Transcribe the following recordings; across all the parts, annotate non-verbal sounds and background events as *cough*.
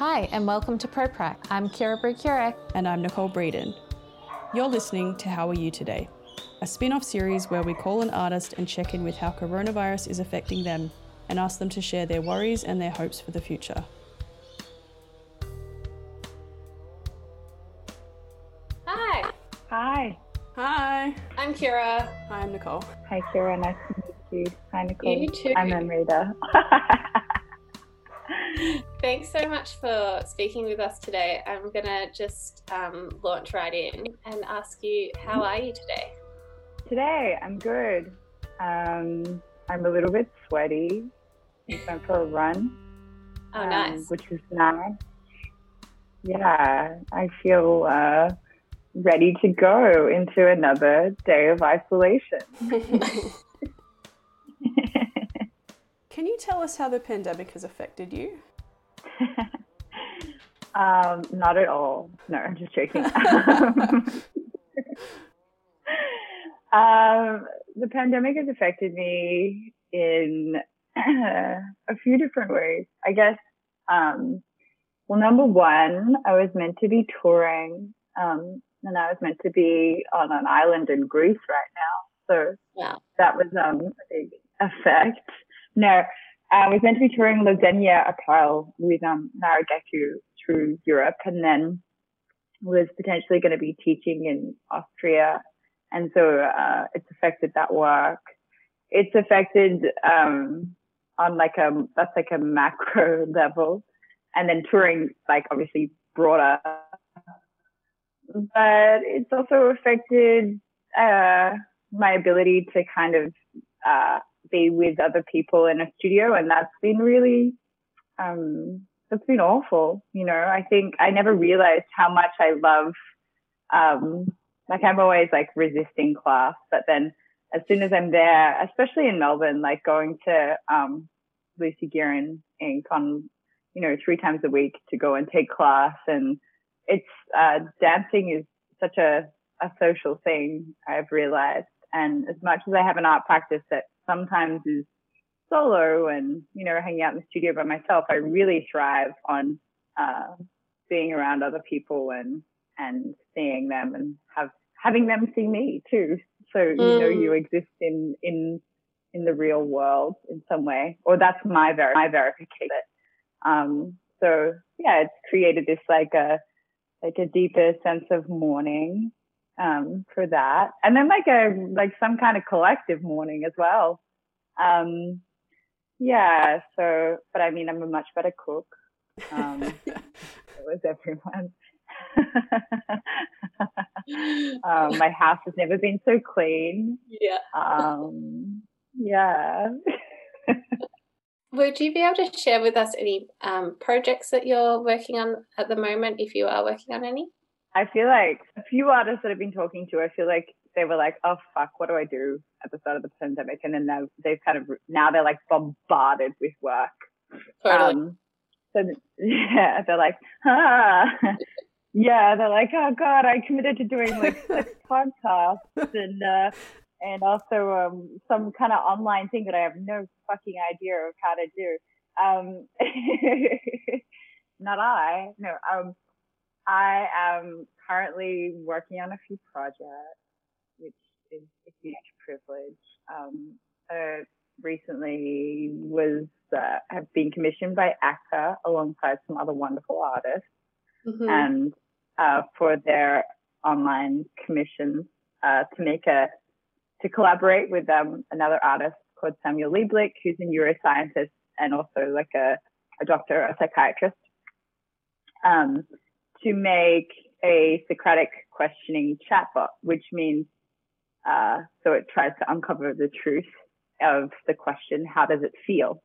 Hi, and welcome to ProPrac. I'm Kira Bricurek. And I'm Nicole Breeden. You're listening to How Are You Today, a spin off series where we call an artist and check in with how coronavirus is affecting them and ask them to share their worries and their hopes for the future. Hi. Hi. Hi. I'm Kira. Hi, I'm Nicole. Hi, Kira. Nice to meet you. Hi, Nicole. You too. I'm Amrita. *laughs* Thanks so much for speaking with us today. I'm going to just um, launch right in and ask you, how are you today? Today, I'm good. Um, I'm a little bit sweaty. I went for a run. Oh, um, nice. Which is nice. Yeah, I feel uh, ready to go into another day of isolation. *laughs* *laughs* Can you tell us how the pandemic has affected you? *laughs* um, not at all. No, I'm just joking. *laughs* um, the pandemic has affected me in *clears throat* a few different ways. I guess, um, well, number one, I was meant to be touring, um, and I was meant to be on an island in Greece right now. So Wow. that was um, a big effect. No, I was meant to be touring La Denier Apparel with um, Narageku through Europe and then was potentially going to be teaching in Austria. And so uh, it's affected that work. It's affected um, on like a, that's like a macro *laughs* level. And then touring, like obviously broader. But it's also affected uh, my ability to kind of uh, be with other people in a studio, and that's been really um, that's been awful. You know, I think I never realized how much I love. Um, like I'm always like resisting class, but then as soon as I'm there, especially in Melbourne, like going to um, Lucy Guerin Inc. on you know three times a week to go and take class, and it's uh, dancing is such a a social thing. I've realized, and as much as I have an art practice that sometimes is solo and you know hanging out in the studio by myself, I really thrive on uh, being around other people and and seeing them and have having them see me too. So you know Mm. you exist in in in the real world in some way, or that's my ver- my verification. Um, so yeah, it's created this like a like a deeper sense of mourning um, for that, and then like a like some kind of collective mourning as well. Um, yeah. So, but I mean, I'm a much better cook. Um, *laughs* it was everyone. *laughs* um, my house has never been so clean. Yeah. Um, yeah. *laughs* Would you be able to share with us any um, projects that you're working on at the moment, if you are working on any? I feel like a few artists that I've been talking to, I feel like they were like, oh fuck, what do I do at the start of the pandemic? And then they've, they've kind of, now they're like bombarded with work. Totally. Um, so yeah, they're like, ah, *laughs* yeah, they're like, oh god, I committed to doing like six *laughs* podcasts and uh, and also um, some kind of online thing that I have no fucking idea of how to do. Um, *laughs* not I, no. Um, I am currently working on a few projects, which is a huge privilege. Um, uh, recently was uh, have been commissioned by ACCA alongside some other wonderful artists, Mhm. and uh, for their online commissions uh, to make a to collaborate with um, another artist called Samuel Lieblich, who's a neuroscientist and also like a, a doctor, a psychiatrist, um, to make a Socratic questioning chatbot, which means uh, so it tries to uncover the truth of the question, how does it feel?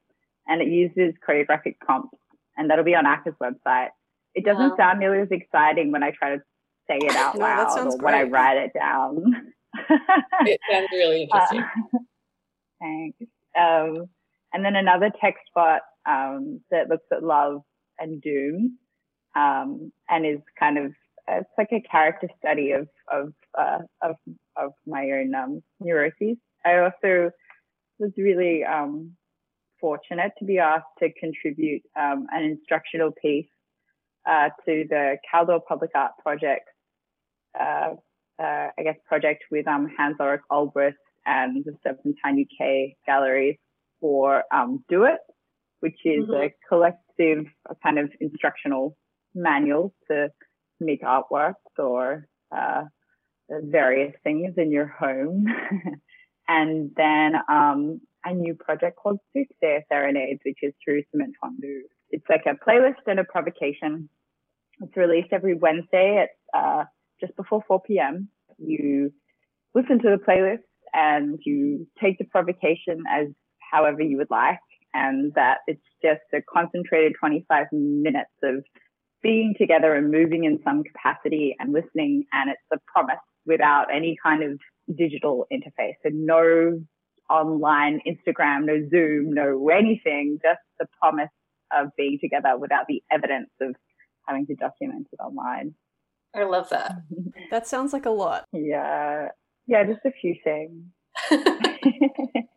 And it uses choreographic prompts, and that'll be on ACCA's website. It doesn't Wow. sound nearly as exciting when I try to say it out *laughs* No, loud or when I write it down. It sounds really *laughs* interesting. Uh, *laughs* thanks. Um, and then another text bot um, that looks at love and doom, um, and is kind of it's like a character study of of uh, of of my own um, neuroses. I also was really um, fortunate to be asked to contribute um, an instructional piece uh, to the Kaldor Public Art Project, uh, uh, I guess, project with um, Hans Ulrich Obrist and the Serpentine UK galleries for um, Do It, which is mm-hmm. a collective kind of instructional manual to make artworks or uh, various things in your home. *laughs* and then um, a new project called Soothsayer Serenades, which is through Cement Fondue. It's like a playlist and a provocation. It's released every Wednesday at uh, just before 4 p.m. You listen to the playlist and you take the provocation as however you would like, and that it's just a concentrated 25 minutes of being together and moving in some capacity and listening. And it's a promise without any kind of digital interface. So no online Instagram, no Zoom, no anything, just the promise of being together without the evidence of having to document it online. I love that. that sounds like a lot. Yeah. Yeah, just a few things. *laughs* *laughs*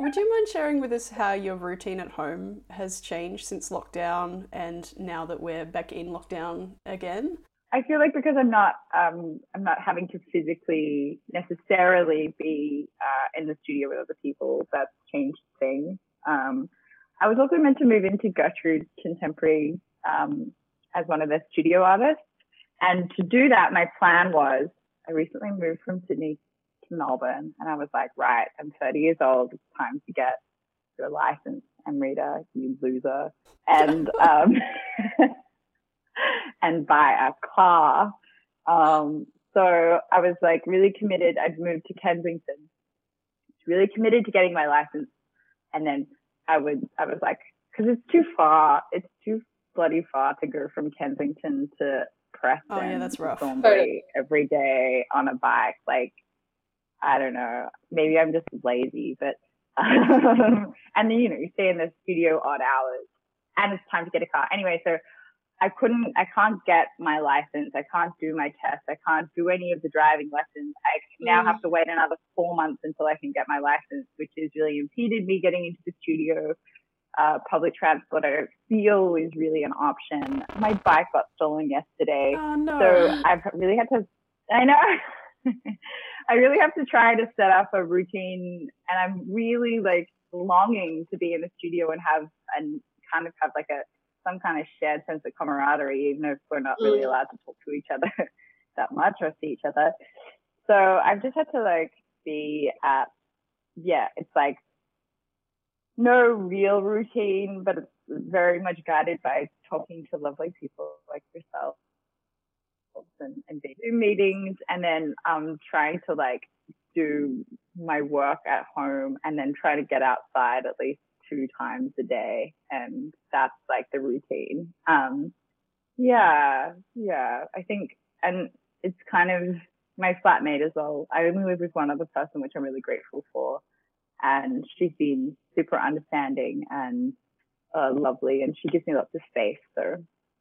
Would you mind sharing with us how your routine at home has changed since lockdown and now that we're back in lockdown again? I feel like because I'm not um, I'm not having to physically necessarily be uh, in the studio with other people. That's changed things. Um, I was also meant to move into Gertrude Contemporary um, as one of their studio artists, and to do that, my plan was I recently moved from Sydney to Melbourne, and I was like, right, I'm 30 years old. It's time to get your license, Amrita, you loser, and *laughs* um, *laughs* and buy a car. Um, so I was like really committed. I'd moved to Kensington, really committed to getting my license. And then I would, I was like, cause it's too far. It's too bloody far to go from Kensington to Preston. Oh yeah, that's rough. every day on a bike. Like, I don't know. Maybe I'm just lazy, but, um, *laughs* and then, you know, you stay in the studio odd hours and it's time to get a car. Anyway, so I couldn't, I can't get my license. I can't do my test. I can't do any of the driving lessons. I now have mm. to wait another four months until I can get my license, which has really impeded me getting into the studio. Uh, public transport, I don't feel is really an option. My bike got stolen yesterday. Oh, no. So I've really had to, I know. *laughs* *laughs* I really have to try to set up a routine and I'm really like longing to be in the studio and have and kind of have like a some kind of shared sense of camaraderie, even if we're not really mm. allowed to talk to each other *laughs* that much or see each other. So I've just had to like be at, yeah, it's like no real routine, but it's very much guided by talking to lovely people like yourself and, and Zoom meetings and then um trying to like do my work at home and then try to get outside at least two times a day and that's like the routine. Um, yeah, yeah, I think, and it's kind of my flatmate as well. I only live with one other person, which I'm really grateful for. And she's been super understanding and uh, lovely and she gives me lots of space. So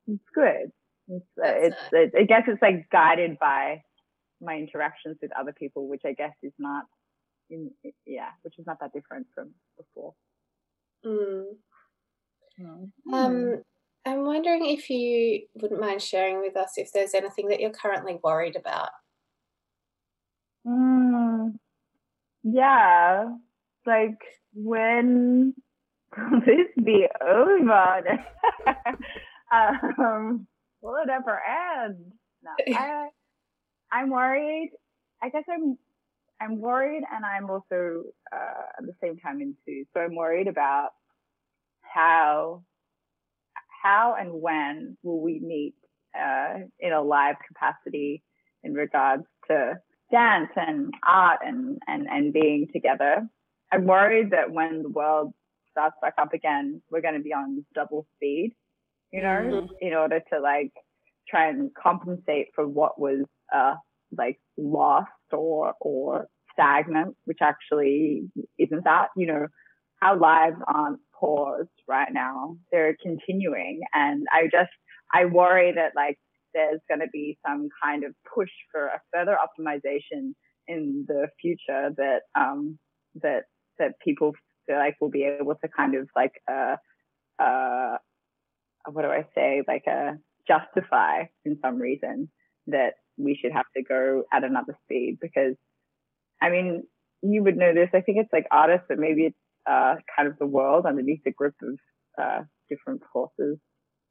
it's good. It's, uh, it's, it, I guess it's like guided by my interactions with other people, which I guess is not in, yeah, which is not that different from before. Mm. Um, I'm wondering if you wouldn't mind sharing with us if there's anything that you're currently worried about. Mm, yeah, like when *laughs* will this be over? *laughs* um, will it ever end? No, *laughs* I, I'm worried. I guess I'm I'm worried and I'm also uh, at the same time into. So I'm worried about how how and when will we meet uh, in a live capacity in regards to dance and art and, and, and being together. I'm worried that when the world starts back up again, we're going to be on double speed, you know, mm-hmm. in order to like try and compensate for what was, uh, like lost or, or stagnant, which actually isn't that, you know, our lives aren't paused right now. They're continuing. And I just, I worry that like there's going to be some kind of push for a further optimization in the future that, um, that, that people feel like will be able to kind of like, uh, uh, what do I say? Like, uh, justify in some reason that we should have to go at another speed because I mean, you would know this. I think it's like artists, but maybe it's uh, kind of the world underneath a grip of uh, different forces,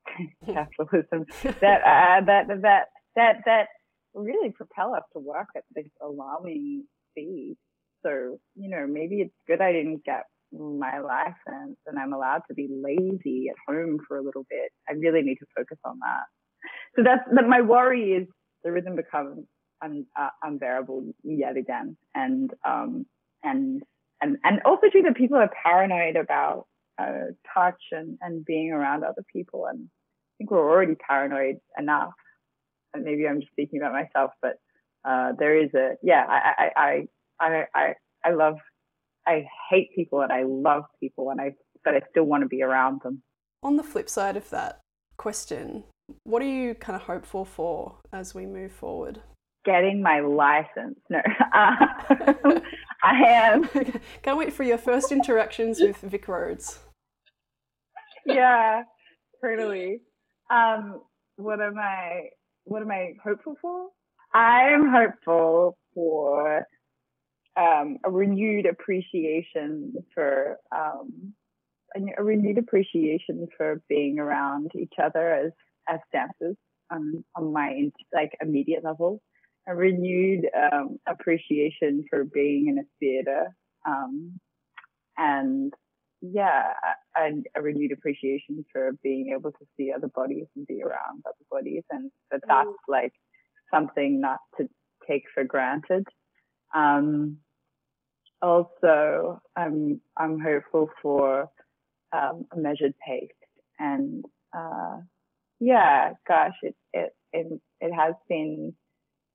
*laughs* *laughs* capitalism that uh, that that that that really propel us to work at this alarming speed. So you know, maybe it's good I didn't get my license and I'm allowed to be lazy at home for a little bit. I really need to focus on that. So that's that. My worry is the rhythm becomes un, uh, unbearable yet again, and um and and and also too that people are paranoid about uh, touch and and being around other people, and I think we're already paranoid enough. And maybe I'm just speaking about myself, but uh, there is a yeah. I I I I I love I hate people and I love people and I but I still want to be around them. On the flip side of that question, what are you kind of hopeful for as we move forward? Getting my license. No, *laughs* uh, *laughs* I am. Can't wait for your first interactions with Vic Roads. Yeah, totally. Um, what am I? What am I hopeful for? I'm hopeful for um, a renewed appreciation for um, a, renewed appreciation for being around each other as as dancers on on my like immediate level. A renewed um, appreciation for being in a theater, um, and yeah, a, a, renewed appreciation for being able to see other bodies and be around other bodies, and that that's mm. like something not to take for granted. Um, also, I'm I'm hopeful for um, a measured pace, and uh, yeah, gosh, it, it it it has been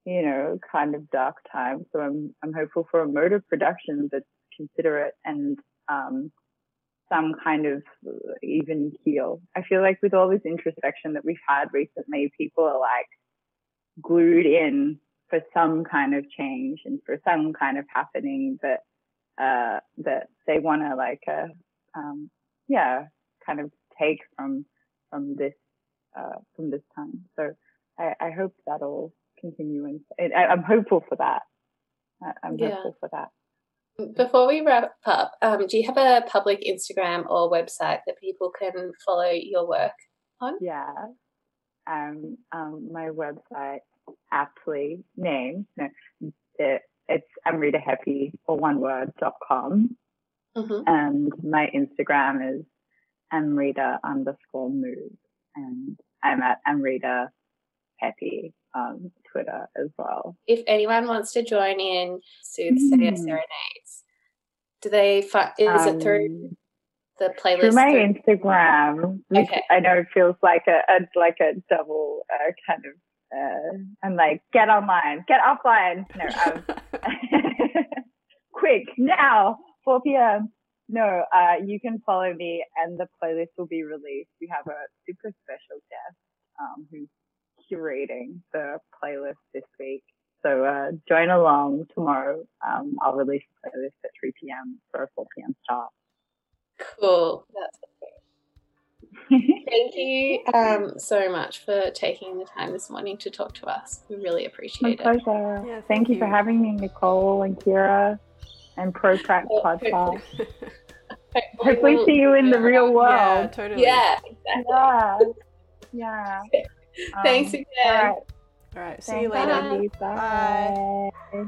you know kind of dark time. So I'm I'm hopeful for a mode of production that's considerate and um, some kind of even keel. I feel like with all this introspection that we've had recently, people are like glued in for some kind of change and for some kind of happening that uh, that they want to like, uh, um, yeah, kind of take from from this uh, from this time. So I, I hope that'll continue, and I, am hopeful for that. I'm yeah. hopeful for that. Before we wrap up, um, do you have a public Instagram or website that people can follow your work on? Yeah. Um, um, my website aptly named, no, it, it's Amrita Hepi or one word dot com. Mm-hmm. And my Instagram is Amrita underscore move. And I'm at Amrita Hepi on Twitter as well. If anyone wants to join in Soothsayer mm. Serenades, do they find, is um, it through um, the playlist? Through my through... Instagram. Okay. I know it feels like a, a like a double uh, kind of uh, I'm like, get online, get offline. No, um, *laughs* quick now, 4 p.m. No, uh, you can follow me and the playlist will be released. We have a super special guest um, who's curating the playlist this week. So uh, join along tomorrow. Um, I'll release the playlist at 3 p.m. for a 4 p.m. start. Cool. That's Thank you um, so much for taking the time this morning to talk to us. We really appreciate My it. pleasure. Yeah, thank, thank you. you. for having me, Nicole and Kira and ProPrac oh, Podcast. *laughs* Hopefully, see you in the real world. Yeah, totally. Yeah, exactly. Yeah. Yeah. *laughs* Thanks um, again. All right. All right. See Thanks, you later. Bye. Bye.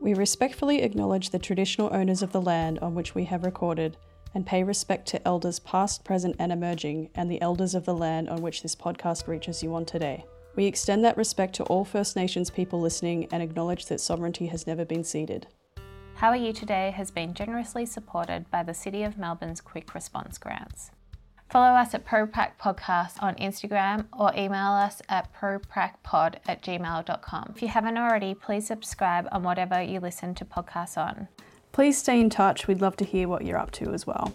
We respectfully acknowledge the traditional owners of the land on which we have recorded and pay respect to elders past, present, and emerging, and the elders of the land on which this podcast reaches you on today. We extend that respect to all First Nations people listening and acknowledge that sovereignty has never been ceded. How Are You Today has been generously supported by the City of Melbourne's Quick Response Grants. Follow us at ProPrac Podcast on Instagram or email us at propracpod at gmail.com. If you haven't already, please subscribe on whatever you listen to podcasts on. Please stay in touch. We'd love to hear what you're up to as well.